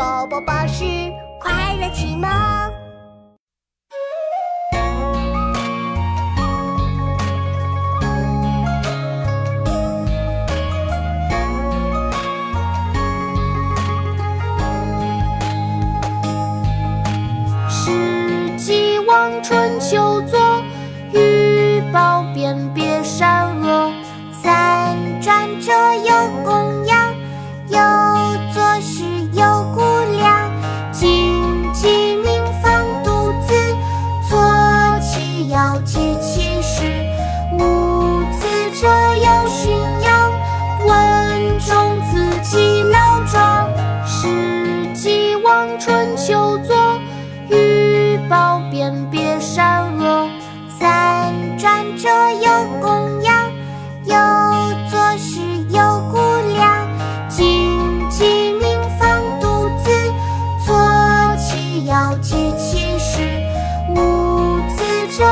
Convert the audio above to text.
宝宝巴士快乐启蒙。世纪望春秋其要及其时。无子者有驯养，问仲子及老庄。世纪王春秋作，玉宝辨别善恶。三转者有公羊，有作诗有估量。荆棘鸣放独自，错其要及其时。无子者